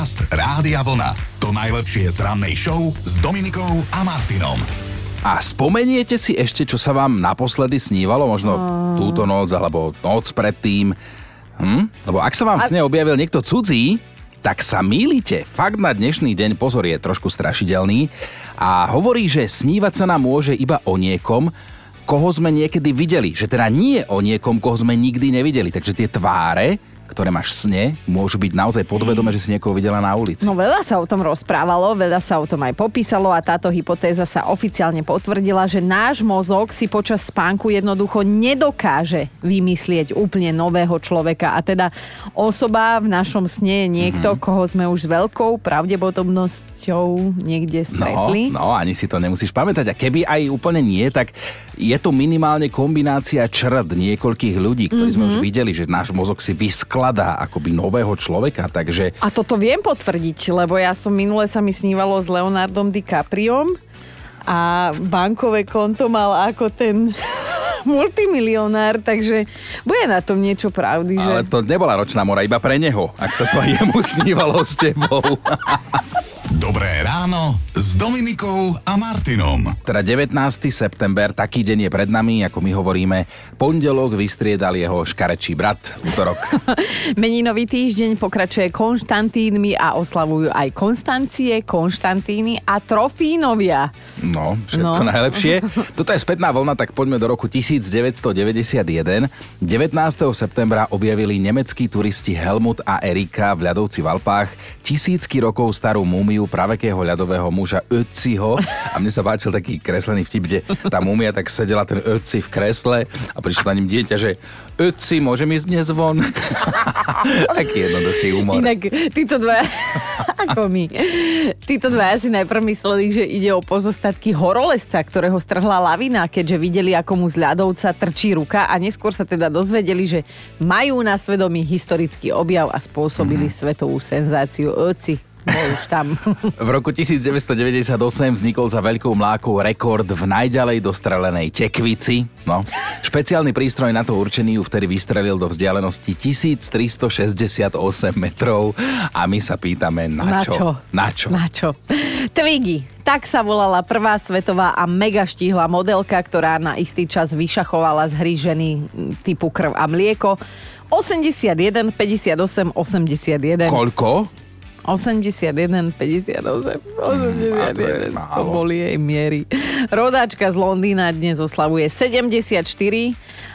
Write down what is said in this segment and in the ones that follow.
Podcast Rádia Vlna. To najlepšie z rannej show s Dominikou a Martinom. A spomeniete si ešte, čo sa vám naposledy snívalo? Možno túto noc, alebo noc predtým? Hm? Lebo ak sa vám v sne objavil niekto cudzí, tak sa mýlite. Fakt na dnešný deň, pozor, je trošku strašidelný a hovorí, že snívať sa nám môže iba o niekom, koho sme niekedy videli. Že teda nie o niekom, koho sme nikdy nevideli. Takže tie tváre, ktoré máš v sne, môžu byť naozaj podvedome, že si niekoho videla na ulici. No veľa sa o tom rozprávalo, veľa sa o tom aj popísalo a táto hypotéza sa oficiálne potvrdila, že náš mozog si počas spánku jednoducho nedokáže vymyslieť úplne nového človeka. A teda osoba v našom sne je niekto, mm-hmm. koho sme už s veľkou pravdepodobnosťou niekde stretli. No, no, ani si to nemusíš pamätať. A keby aj úplne nie, tak je to minimálne kombinácia črd niekoľkých ľudí, ktorí mm-hmm. sme už videli, že náš mozog si vyskladá skladá akoby nového človeka, takže... A toto viem potvrdiť, lebo ja som minule sa mi snívalo s Leonardom DiCapriom a bankové konto mal ako ten multimilionár, takže bude na tom niečo pravdy, že... Ale to nebola ročná mora, iba pre neho, ak sa to jemu snívalo s tebou. Dobré ráno s Dominikou a Martinom. Teda 19. september, taký deň je pred nami, ako my hovoríme. Pondelok vystriedal jeho škarečí brat, útorok. Meninový týždeň pokračuje Konštantínmi a oslavujú aj Konstancie, Konštantíny a Trofínovia. No, všetko no. najlepšie. Toto je spätná vlna, tak poďme do roku 1991. 19. septembra objavili nemeckí turisti Helmut a Erika v ľadovci v Alpách tisícky rokov starú múmiu pravekého ľadového muža Ötziho a mne sa páčil taký kreslený vtip, kde tá múmia tak sedela ten Ötzi v kresle a prišlo na ním dieťa, že Ötzi, môžem ísť dnes von? Taký jednoduchý humor. Inak títo dva, ako my, títo dva si najprv mysleli, že ide o pozostatky horolesca, ktorého strhla lavina, keďže videli, ako mu z ľadovca trčí ruka a neskôr sa teda dozvedeli, že majú na svedomí historický objav a spôsobili mm. svetovú senzáciu. Ötzi, už tam. V roku 1998 vznikol za veľkou mlákou rekord v najďalej dostrelenej tekvici. No. Špeciálny prístroj na to určený ju vtedy vystrelil do vzdialenosti 1368 metrov a my sa pýtame na, na čo? čo? Na čo? Na čo? Twiggy. Tak sa volala prvá svetová a mega štíhla modelka, ktorá na istý čas vyšachovala z hry ženy typu krv a mlieko. 81, 58, 81. Koľko? 81, 58, 81, mm, to boli jej miery. Rodáčka z Londýna dnes oslavuje 74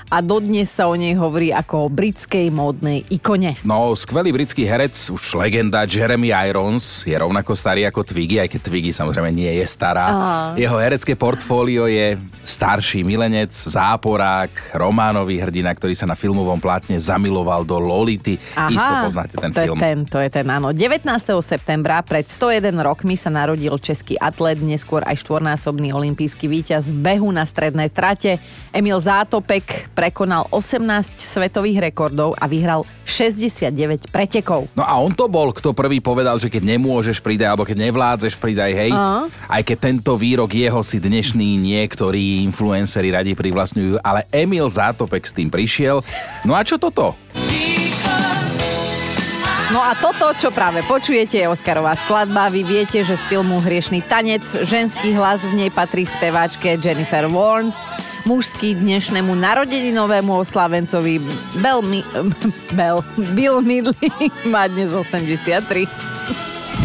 a dodnes sa o nej hovorí ako o britskej módnej ikone. No, skvelý britský herec, už legenda Jeremy Irons, je rovnako starý ako Twiggy, aj keď Twiggy samozrejme nie je stará. Aha. Jeho herecké portfólio je starší milenec, záporák, románový hrdina, ktorý sa na filmovom plátne zamiloval do Lolity. Aha, Isto poznáte ten to film. Je ten, to je ten, áno. 19. septembra pred 101 rokmi sa narodil český atlet, neskôr aj štvornásobný olimpijský víťaz v behu na strednej trate. Emil Zátopek prekonal 18 svetových rekordov a vyhral 69 pretekov. No a on to bol, kto prvý povedal, že keď nemôžeš pridaj, alebo keď nevládzeš pridaj, hej. Uh-huh. Aj keď tento výrok jeho si dnešní niektorí influenceri radi privlastňujú, ale Emil Zátopek s tým prišiel. No a čo toto? No a toto, čo práve počujete, je Oscarová skladba. Vy viete, že z filmu Hriešný tanec ženský hlas v nej patrí speváčke Jennifer Warnes mužský dnešnému narodeninovému oslavencovi Bel, Mi, Bel, Bill Midley má dnes 83.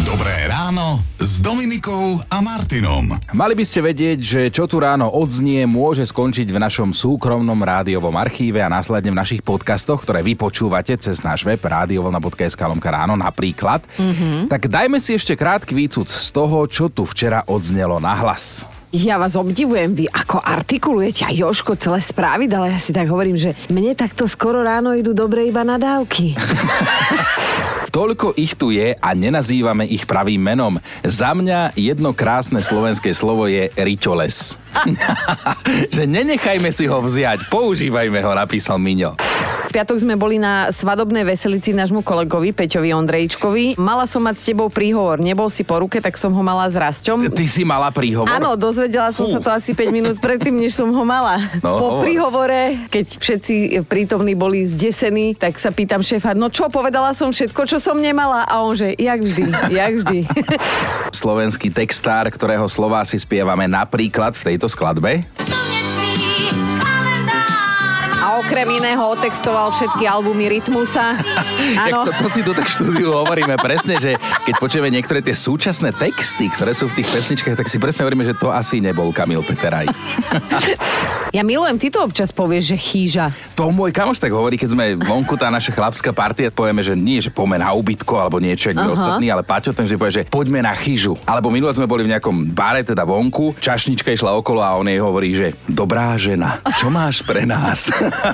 Dobré ráno s Dominikou a Martinom. Mali by ste vedieť, že čo tu ráno odznie, môže skončiť v našom súkromnom rádiovom archíve a následne v našich podcastoch, ktoré vy počúvate cez náš web radiovolna.sk ráno napríklad. Mm-hmm. Tak dajme si ešte krátky výcud z toho, čo tu včera odznelo na hlas. Ja vás obdivujem, vy ako artikulujete a Joško celé správy, ale ja si tak hovorím, že mne takto skoro ráno idú dobre iba nadávky. Toľko ich tu je a nenazývame ich pravým menom. Za mňa jedno krásne slovenské slovo je ričoles. že nenechajme si ho vziať, používajme ho, napísal Miňo. piatok sme boli na svadobnej veselici nášmu kolegovi Peťovi Ondrejčkovi. Mala som mať s tebou príhovor. Nebol si po ruke, tak som ho mala s Rasťom. Ty si mala príhovor? Áno, dozvedela som Fú. sa to asi 5 minút predtým, než som ho mala. No, po hovor. príhovore, keď všetci prítomní boli zdesení, tak sa pýtam šéfa, no čo, povedala som všetko, čo som nemala. A on že, jak vždy, jak vždy. Slovenský textár, ktorého slová si spievame napríklad v tejto skladbe. Slnečný kalendár má A okrem iného otextoval všetky albumy Rytmusa. Áno. Jak to, to si tu tak štúdiu hovoríme presne, že keď počujeme niektoré tie súčasné texty, ktoré sú v tých pesničkách, tak si presne hovoríme, že to asi nebol Kamil Peteraj. Ja milujem, ty to občas povieš, že chýža. To môj kamoš tak hovorí, keď sme vonku, tá naša chlapská partia, povieme, že nie, že poďme na ubytko alebo niečo, Aha. ostatní, ale Paťo ten, že povie, že poďme na chyžu. Alebo minule sme boli v nejakom bare, teda vonku, čašnička išla okolo a on jej hovorí, že dobrá žena, čo máš pre nás?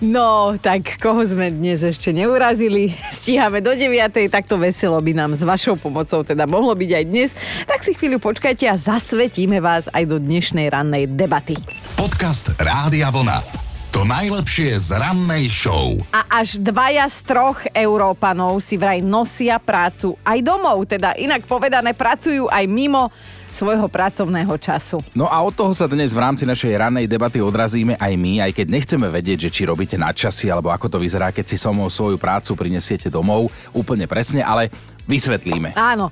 No, tak koho sme dnes ešte neurazili? Stíhame do 9. Takto veselo by nám s vašou pomocou teda mohlo byť aj dnes. Tak si chvíľu počkajte a zasvetíme vás aj do dnešnej rannej debaty. Podcast Rádia Vlna. To najlepšie z rannej show. A až dvaja z troch Európanov si vraj nosia prácu aj domov, teda inak povedané pracujú aj mimo svojho pracovného času. No a od toho sa dnes v rámci našej rannej debaty odrazíme aj my, aj keď nechceme vedieť, že či robíte nadčasy, alebo ako to vyzerá, keď si somou svoju prácu prinesiete domov úplne presne, ale vysvetlíme. Áno.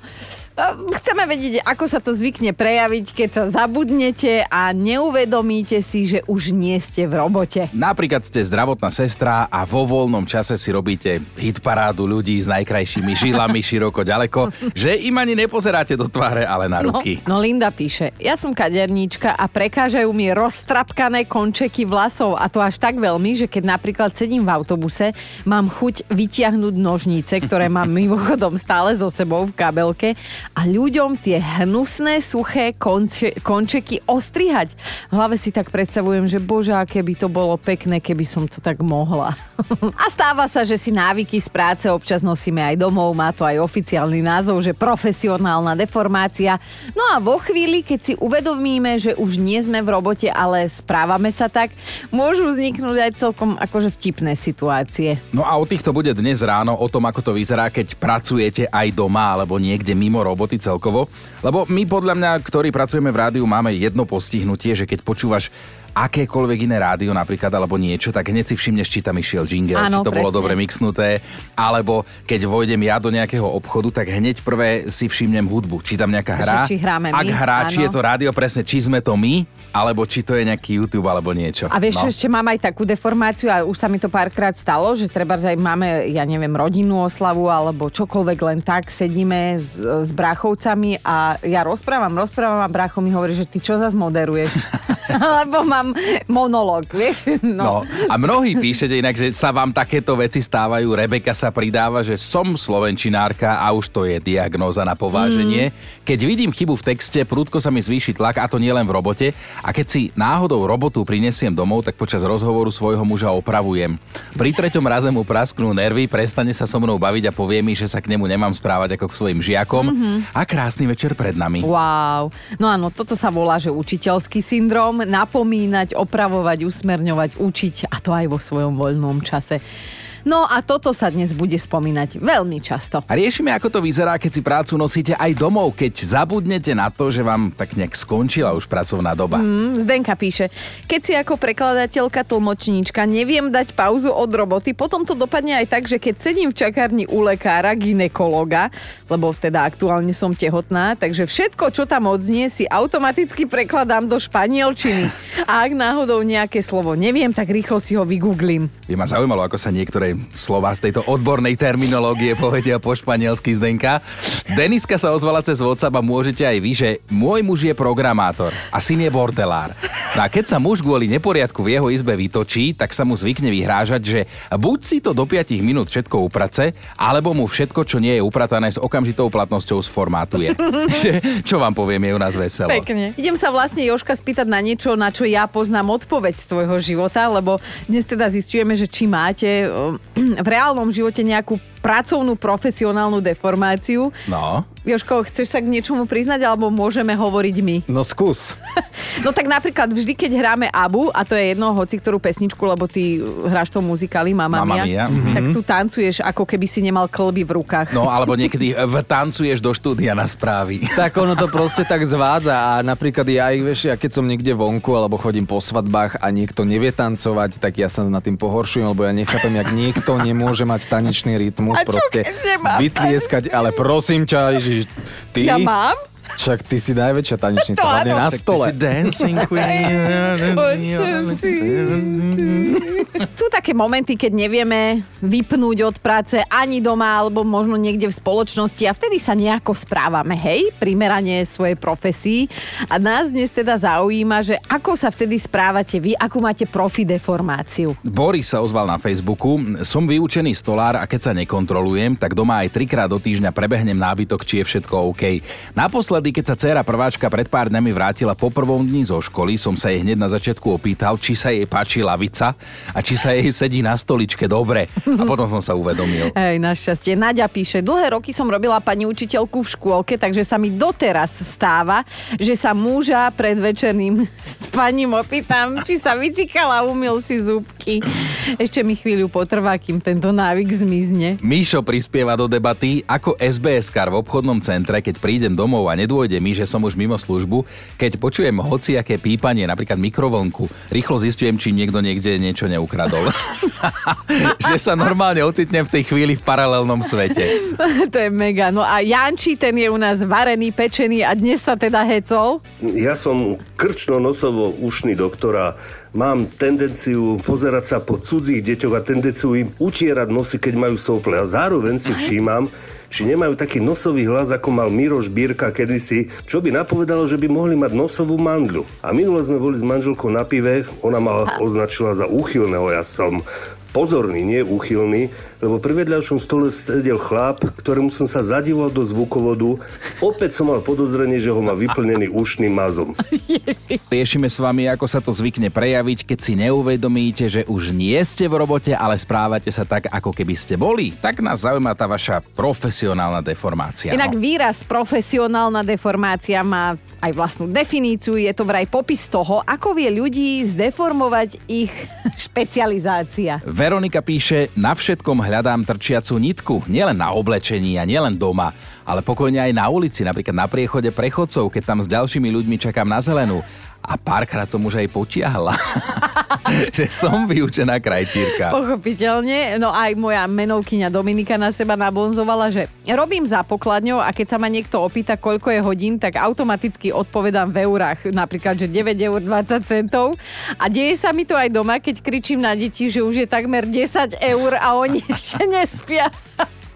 E, Chceme vedieť, ako sa to zvykne prejaviť, keď sa zabudnete a neuvedomíte si, že už nie ste v robote. Napríklad ste zdravotná sestra a vo voľnom čase si robíte hitparádu ľudí s najkrajšími žilami široko ďaleko, že im ani nepozeráte do tváre, ale na ruky. No, no Linda píše, ja som kaderníčka a prekážajú mi roztrapkané končeky vlasov a to až tak veľmi, že keď napríklad sedím v autobuse, mám chuť vytiahnuť nožnice, ktoré mám mimochodom stále so sebou v kabelke a ľuďom tie hnusné, suché konče, končeky ostrihať. V hlave si tak predstavujem, že bože, aké by to bolo pekné, keby som to tak mohla. a stáva sa, že si návyky z práce občas nosíme aj domov, má to aj oficiálny názov, že profesionálna deformácia. No a vo chvíli, keď si uvedomíme, že už nie sme v robote, ale správame sa tak, môžu vzniknúť aj celkom akože vtipné situácie. No a o týchto bude dnes ráno, o tom, ako to vyzerá, keď pracujete aj doma alebo niekde mimo roboty celkovo. Lebo my podľa mňa, ktorí pracujeme v rádiu, máme jedno postihnutie, že keď počúvaš akékoľvek iné rádio napríklad alebo niečo, tak hneď si všimneš, či tam išiel jingle, Áno, či to bolo presne. dobre mixnuté, alebo keď vojdem ja do nejakého obchodu, tak hneď prvé si všimnem hudbu, či tam nejaká hra. Že či hráme my, Ak hrá, či áno. je to rádio presne, či sme to my, alebo či to je nejaký YouTube alebo niečo. A vieš, no. ešte mám aj takú deformáciu a už sa mi to párkrát stalo, že treba aj máme, ja neviem, rodinnú oslavu alebo čokoľvek len tak, sedíme s, s bráchovcami a ja rozprávam, rozprávam a brácho mi hovorí, že ty čo zase moderuješ? Lebo mám monológ, vieš? No. A mnohí píšete inak, že sa vám takéto veci stávajú. Rebeka sa pridáva, že som slovenčinárka a už to je diagnóza na pováženie. Mm. Keď vidím chybu v texte, prúdko sa mi zvýši tlak a to nielen v robote. A keď si náhodou robotu prinesiem domov, tak počas rozhovoru svojho muža opravujem. Pri treťom raze mu prasknú nervy, prestane sa so mnou baviť a povie mi, že sa k nemu nemám správať ako k svojim žiakom. Mm-hmm. A krásny večer pred nami. Wow. No áno, toto sa volá, že učiteľský syndrom. Napomínať, opravovať, usmerňovať, učiť a to aj vo svojom voľnom čase. No a toto sa dnes bude spomínať veľmi často. A riešime, ako to vyzerá, keď si prácu nosíte aj domov, keď zabudnete na to, že vám tak nejak skončila už pracovná doba. Mm, Zdenka píše, keď si ako prekladateľka tlmočníčka neviem dať pauzu od roboty, potom to dopadne aj tak, že keď sedím v čakárni u lekára, ginekologa, lebo teda aktuálne som tehotná, takže všetko, čo tam odznie, si automaticky prekladám do španielčiny. A ak náhodou nejaké slovo neviem, tak rýchlo si ho vygooglím. By ma zaujímalo, ako sa niektoré slova z tejto odbornej terminológie povedia po španielsky Zdenka. Deniska sa ozvala cez WhatsApp a môžete aj vy, že môj muž je programátor a syn je bordelár. No a keď sa muž kvôli neporiadku v jeho izbe vytočí, tak sa mu zvykne vyhrážať, že buď si to do 5 minút všetko uprace, alebo mu všetko, čo nie je upratané s okamžitou platnosťou sformátuje. Čo vám poviem, je u nás veselo. Pekne. Idem sa vlastne Joška spýtať na niečo, na čo ja poznám odpoveď z tvojho života, lebo dnes teda zistujeme, že či máte v reálnom živote nejakú pracovnú profesionálnu deformáciu. No. Joško, chceš sa k niečomu priznať, alebo môžeme hovoriť my? No skús. No tak napríklad vždy, keď hráme Abu, a to je jedno, hoci ktorú pesničku, lebo ty hráš to muzikály Mamma, Mamma Mia, Mia, tak tu tancuješ, ako keby si nemal klby v rukách. No alebo niekedy tancuješ do štúdia na správy. Tak ono to proste tak zvádza a napríklad ja, vieš, ja keď som niekde vonku alebo chodím po svadbách a niekto nevie tancovať, tak ja sa nad tým pohoršujem, lebo ja nechápem, jak niekto nemôže mať tanečný rytmus, Čo, proste vytlieskať, ale prosím ťa, Ježiš, ty, Ja mám? Však ty si najväčšia tanečnica, To hlavne áno. na Tak ty stole. si dancing queen. Sú také momenty, keď nevieme vypnúť od práce ani doma, alebo možno niekde v spoločnosti a vtedy sa nejako správame, hej, primerane svojej profesii. A nás dnes teda zaujíma, že ako sa vtedy správate vy, akú máte profi deformáciu. Boris sa ozval na Facebooku. Som vyučený stolár a keď sa nekontrolujem, tak doma aj trikrát do týždňa prebehnem nábytok, či je všetko OK. Naposledy, keď sa dcéra prváčka pred pár dňami vrátila po prvom dni zo školy, som sa jej hneď na začiatku opýtal, či sa jej páči lavica a či sa jej sedí na stoličke dobre. A potom som sa uvedomil. Hej, našťastie. Nadia píše, dlhé roky som robila pani učiteľku v škôlke, takže sa mi doteraz stáva, že sa muža pred večerným spaním opýtam, či sa vycikala a umil si zúbky. Ešte mi chvíľu potrvá, kým tento návyk zmizne. Míšo prispieva do debaty, ako SBS-kar v obchodnom centre, keď prídem domov a nedôjde mi, že som už mimo službu, keď počujem hociaké pípanie, napríklad mikrovlnku, rýchlo zistujem, či niekto niekde niečo neukradol. že sa normálne ocitnem v tej chvíli v paralelnom svete. to je mega. No a Janči, ten je u nás varený, pečený a dnes sa teda hecol. Ja som krčno-nosovo-ušný doktora. Mám tendenciu pozerať sa po cudzích deťoch a tendenciu im utierať nosy, keď majú sople. A zároveň si všímam, či nemajú taký nosový hlas, ako mal Miroš Bírka kedysi, čo by napovedalo, že by mohli mať nosovú mandľu. A minule sme boli s manželkou na pive, ona ma označila za úchylného, ja som pozorný, nie úchylný, lebo pri vedľajšom stole sedel chlap, ktorému som sa zadíval do zvukovodu. Opäť som mal podozrenie, že ho má vyplnený ušným mazom. Riešime s vami, ako sa to zvykne prejaviť, keď si neuvedomíte, že už nie ste v robote, ale správate sa tak, ako keby ste boli. Tak nás zaujíma tá vaša profesionálna deformácia. Inak no. výraz profesionálna deformácia má aj vlastnú definíciu, je to vraj popis toho, ako vie ľudí zdeformovať ich špecializácia. Veronika píše, na všetkom hľadám trčiacu nitku, nielen na oblečení a nielen doma, ale pokojne aj na ulici, napríklad na priechode prechodcov, keď tam s ďalšími ľuďmi čakám na zelenú. A párkrát som už aj potiahla, že som vyučená krajčírka. Pochopiteľne. No aj moja menovkyňa Dominika na seba nabonzovala, že robím za pokladňou a keď sa ma niekto opýta, koľko je hodín, tak automaticky odpovedám v eurách. Napríklad, že 9 eur 20 centov. A deje sa mi to aj doma, keď kričím na deti, že už je takmer 10 eur a oni ešte nespia.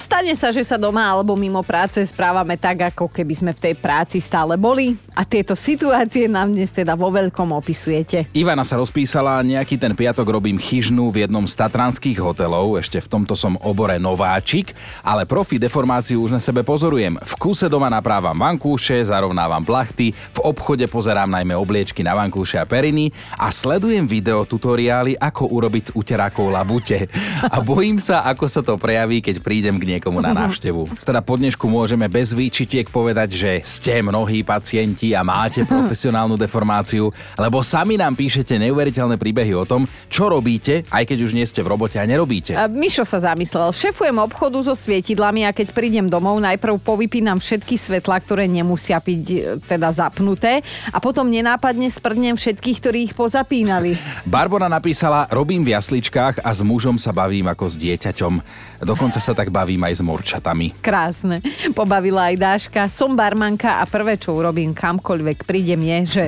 Stane sa, že sa doma alebo mimo práce správame tak, ako keby sme v tej práci stále boli. A tieto situácie nám dnes teda vo veľkom opisujete. Ivana sa rozpísala, nejaký ten piatok robím chyžnú v jednom z tatranských hotelov, ešte v tomto som obore nováčik, ale profi deformáciu už na sebe pozorujem. V kuse doma naprávam vankúše, zarovnávam plachty, v obchode pozerám najmä obliečky na vankúše a periny a sledujem video tutoriály, ako urobiť z uterákov labute. A bojím sa, ako sa to prejaví, keď prídem k niekomu na návštevu. Teda po dnešku môžeme bez výčitiek povedať, že ste mnohí pacienti a máte profesionálnu deformáciu, lebo sami nám píšete neuveriteľné príbehy o tom, čo robíte, aj keď už nie ste v robote a nerobíte. A Mišo sa zamyslel. Šefujem obchodu so svietidlami a keď prídem domov, najprv povypínam všetky svetlá, ktoré nemusia byť e, teda zapnuté a potom nenápadne sprdnem všetkých, ktorí ich pozapínali. Barbara napísala, robím v jasličkách a s mužom sa bavím ako s dieťaťom. Dokonca sa tak bavím aj s morčatami. Krásne. Pobavila aj Dáška. Som barmanka a prvé, čo urobím kamkoľvek prídem je, že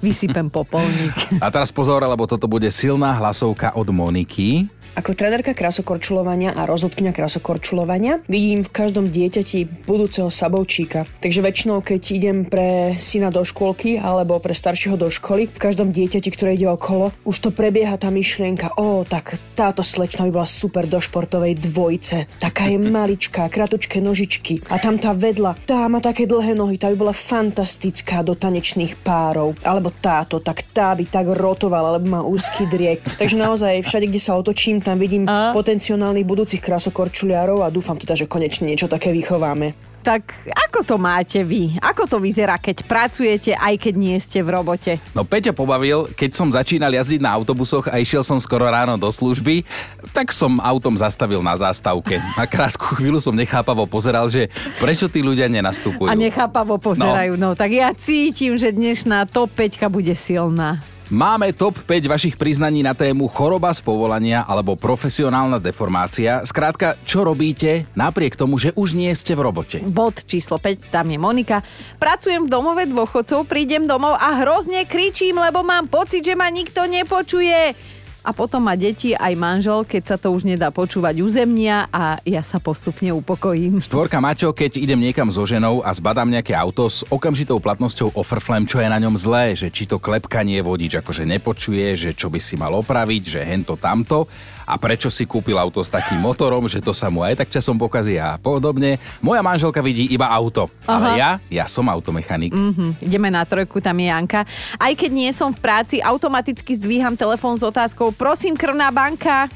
vysypem popolník. A teraz pozor, lebo toto bude silná hlasovka od Moniky. Ako trénerka krasokorčulovania a rozhodkynia krasokorčulovania vidím v každom dieťati budúceho sabovčíka. Takže väčšinou, keď idem pre syna do škôlky alebo pre staršieho do školy, v každom dieťati, ktoré ide okolo, už to prebieha tá myšlienka, o, tak táto slečna by bola super do športovej dvojice. Taká je maličká, kratučké nožičky. A tam tá vedla, tá má také dlhé nohy, tá by bola fantastická do tanečných párov. Alebo táto, tak tá by tak rotovala, lebo má úzky driek. Takže naozaj všade, kde sa otočím, tam vidím potenciálnych budúcich krasokorčuliarov a dúfam teda, že konečne niečo také vychováme. Tak ako to máte vy? Ako to vyzerá, keď pracujete, aj keď nie ste v robote? No Peťa pobavil, keď som začínal jazdiť na autobusoch a išiel som skoro ráno do služby, tak som autom zastavil na zástavke. Na krátku chvíľu som nechápavo pozeral, že prečo tí ľudia nenastupujú. A nechápavo pozerajú. No. no tak ja cítim, že dnešná top 5 bude silná. Máme top 5 vašich priznaní na tému choroba z povolania alebo profesionálna deformácia. Skrátka, čo robíte napriek tomu, že už nie ste v robote? Bod číslo 5, tam je Monika. Pracujem v domove dôchodcov, prídem domov a hrozne kričím, lebo mám pocit, že ma nikto nepočuje a potom má deti aj manžel, keď sa to už nedá počúvať uzemnia a ja sa postupne upokojím. Štvorka Maťo, keď idem niekam so ženou a zbadám nejaké auto s okamžitou platnosťou ofrflem, čo je na ňom zlé, že či to klepkanie vodič akože nepočuje, že čo by si mal opraviť, že hento tamto a prečo si kúpil auto s takým motorom, že to sa mu aj tak časom pokazí a podobne. Moja manželka vidí iba auto, Aha. ale ja, ja som automechanik. Mm-hmm. Ideme na trojku, tam je Janka. Aj keď nie som v práci, automaticky zdvíham telefón s otázkou, prosím, krvná banka.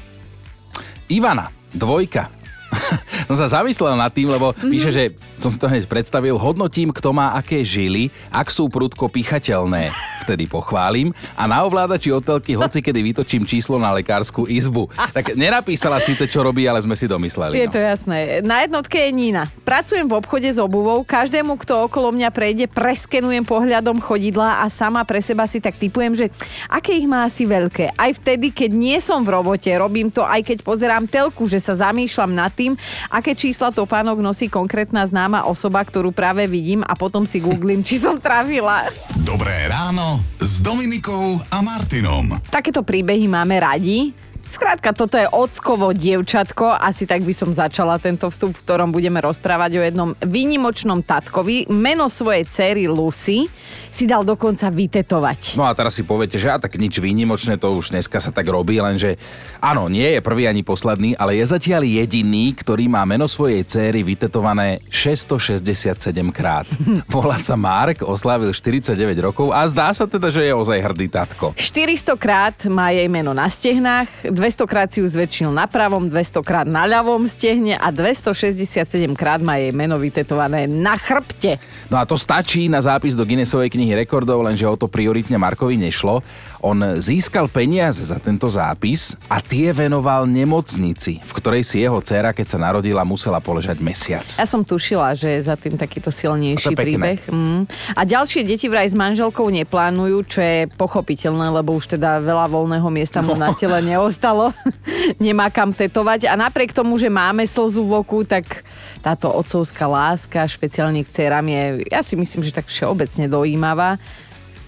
Ivana, dvojka. som sa zamyslel nad tým, lebo mm-hmm. píše, že som si to hneď predstavil, hodnotím, kto má aké žily, ak sú prudko pichateľné vtedy pochválim a na ovládači hotelky hoci kedy vytočím číslo na lekárskú izbu. Tak nenapísala síce, čo robí, ale sme si domysleli. Je no. to jasné. Na jednotke je Nina. Pracujem v obchode s obuvou, každému, kto okolo mňa prejde, preskenujem pohľadom chodidla a sama pre seba si tak typujem, že aké ich má asi veľké. Aj vtedy, keď nie som v robote, robím to aj keď pozerám telku, že sa zamýšľam nad tým, aké čísla topánok nosí konkrétna známa osoba, ktorú práve vidím a potom si googlím, či som trafila. Dobré ráno s Dominikou a Martinom. Takéto príbehy máme radi. Skrátka, toto je ockovo dievčatko, asi tak by som začala tento vstup, v ktorom budeme rozprávať o jednom výnimočnom tatkovi. Meno svojej cery Lucy si dal dokonca vytetovať. No a teraz si poviete, že a tak nič výnimočné, to už dneska sa tak robí, lenže áno, nie je prvý ani posledný, ale je zatiaľ jediný, ktorý má meno svojej céry vytetované 667 krát. Volá sa Mark, oslávil 49 rokov a zdá sa teda, že je ozaj hrdý tatko. 400 krát má jej meno na stehnách, 200 krát si ju zväčšil na pravom, 200 krát na ľavom stehne a 267 krát má jej meno vytetované na chrbte. No a to stačí na zápis do Guinnessovej knihy rekordov, lenže o to prioritne Markovi nešlo. On získal peniaze za tento zápis a tie venoval nemocnici, v ktorej si jeho dcéra, keď sa narodila, musela poležať mesiac. Ja som tušila, že je za tým takýto silnejší pekné. príbeh. Mm. A ďalšie deti vraj s manželkou neplánujú, čo je pochopiteľné, lebo už teda veľa voľného miesta mu na tele neostalo. Nemá kam tetovať. A napriek tomu, že máme slzu v oku, tak táto otcovská láska, špeciálne k dcerám je, ja si myslím, že tak všeobecne dojímavá.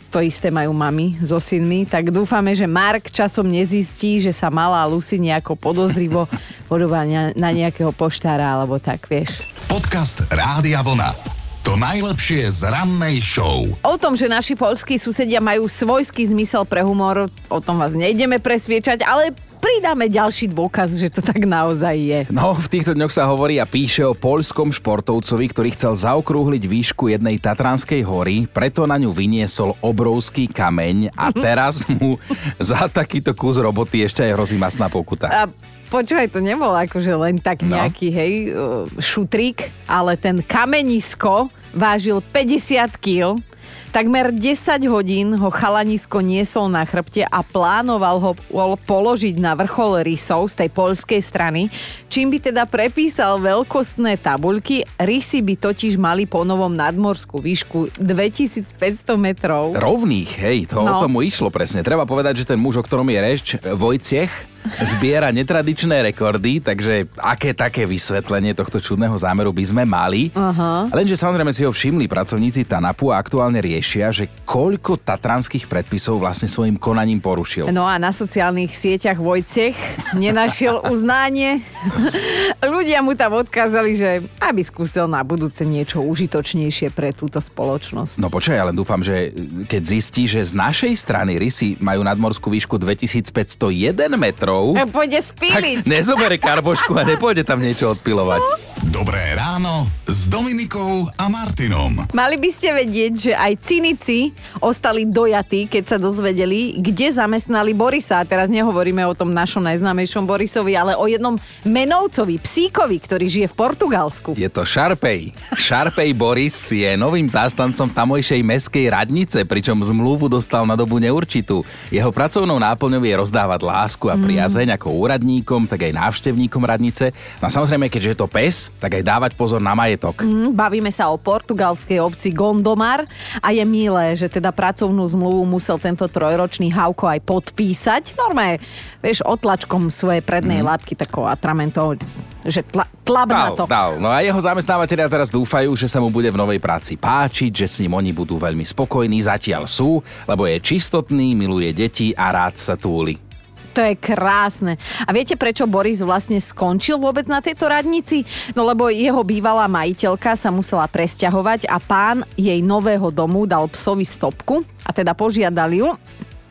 To isté majú mami so synmi, tak dúfame, že Mark časom nezistí, že sa malá Lucy nejako podozrivo podobá na nejakého poštára alebo tak, vieš. Podcast Rádia Vlna. To najlepšie z rannej show. O tom, že naši polskí susedia majú svojský zmysel pre humor, o tom vás nejdeme presviečať, ale pridáme ďalší dôkaz, že to tak naozaj je. No, v týchto dňoch sa hovorí a píše o poľskom športovcovi, ktorý chcel zaokrúhliť výšku jednej Tatranskej hory, preto na ňu vyniesol obrovský kameň a teraz mu za takýto kus roboty ešte aj hrozí masná pokuta. A počúvaj, to nebol akože len tak No. nejaký, hej, uh, šutrík, ale ten kamenisko vážil 50 kg. Takmer 10 hodín ho chalanisko niesol na chrbte a plánoval ho pol- položiť na vrchol rysov z tej poľskej strany, čím by teda prepísal veľkostné tabuľky. Rysy by totiž mali po novom nadmorskú výšku 2500 metrov. Rovných, hej, to No. o tomu išlo presne. Treba povedať, že ten muž, o ktorom je reč, Vojciech, zbiera netradičné rekordy, takže aké také vysvetlenie tohto čudného zámeru by sme mali. Uh-huh. Lenže samozrejme si ho všimli pracovníci TANAPu a aktuálne riešia, že koľko tatranských predpisov vlastne svojim konaním porušil. No a na sociálnych sieťach Vojciech nenašiel uznanie. Ľudia mu tam odkázali, že aby skúsil na budúce niečo užitočnejšie pre túto spoločnosť. No počkaj, ale dúfam, že keď zistí, že z našej strany rysy majú nadmorskú výšku 2501 metrov, E, Pôjde tak spíliť. nezobere karbošku a nepôjde tam niečo odpilovať. Dobré ráno Dominikou a Martinom. Mali by ste vedieť, že aj cynici ostali dojatí, keď sa dozvedeli, kde zamestnali Borisa. A teraz nehovoríme o tom našom najznámejšom Borisovi, ale o jednom menovcovi, psíkovi, ktorý žije v Portugalsku. Je to Šarpej. Šarpej Boris je novým zástancom tamojšej meskej radnice, pričom zmluvu dostal na dobu neurčitú. Jeho pracovnou náplňou je rozdávať lásku a priazeň ako úradníkom, tak aj návštevníkom radnice. No a samozrejme, keďže je to pes, tak aj dávať pozor na majetok. Mm, Bavíme sa o portugalskej obci Gondomar a je milé, že teda pracovnú zmluvu musel tento trojročný Hauko aj podpísať. Normálne, vieš, otlačkom svojej prednej lápky takou atramentou, že tla, tlab na to. Dal, dal. No a jeho zamestnávateľia teraz dúfajú, že sa mu bude v novej práci páčiť, že s ním oni budú veľmi spokojní, zatiaľ sú, lebo je čistotný, miluje deti a rád sa túli. To je krásne. A viete, prečo Boris vlastne skončil vôbec na tejto radnici? No lebo jeho bývalá majiteľka sa musela presťahovať a pán jej nového domu dal psovi stopku a teda požiadal ju,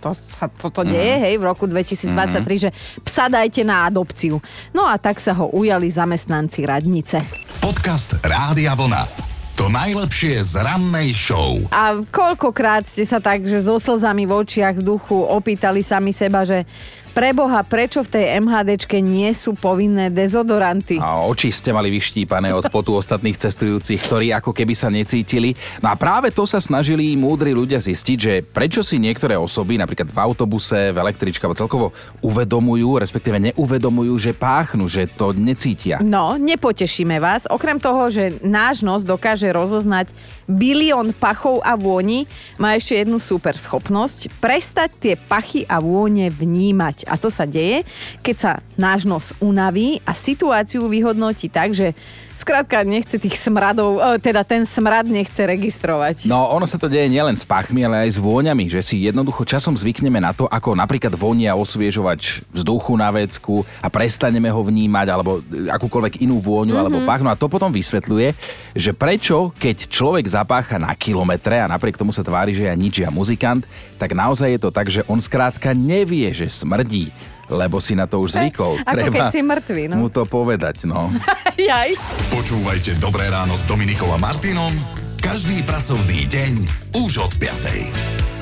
to sa toto deje, hej, v roku 2023, že psa dajte na adopciu. No a tak sa ho ujali zamestnanci radnice. Podcast Rádia Vlna. To najlepšie z rannej show. A koľkokrát ste sa tak, že so slzami v očiach v duchu opýtali sami seba, že preboha, prečo v tej MHDčke nie sú povinné dezodoranty? A oči ste mali vyštípané od potu ostatných cestujúcich, ktorí ako keby sa necítili. No a práve to sa snažili múdri ľudia zistiť, že prečo si niektoré osoby, napríklad v autobuse, v električke, alebo celkovo uvedomujú, respektíve neuvedomujú, že páchnu, že to necítia. No, nepotešíme vás. Okrem toho, že náš nos dokáže rozoznať bilión pachov a vôni, má ešte jednu super schopnosť. Prestať tie pachy a vône vnímať. A to sa deje, keď sa náš nos unaví a situáciu vyhodnotí tak, že skrátka nechce tých smradov, e, teda ten smrad nechce registrovať. No, ono sa to deje nielen s pachmi, ale aj s vôňami, že si jednoducho časom zvykneme na to, ako napríklad vonia osviežovač vzduchu na vecku a prestaneme ho vnímať, alebo akúkoľvek inú vôňu mm-hmm. alebo pach. No a to potom vysvetľuje, že prečo, keď človek zapácha na kilometre a napriek tomu sa tvári, že je nič a muzikant, tak naozaj je to tak, že on skrátka nevie, že smrdí lebo si na to už zvykol. Ako keď si mŕtvý, no. mu to povedať, no. Jaj. Počúvajte Dobré ráno s Dominikou a Martinom každý pracovný deň už od 5.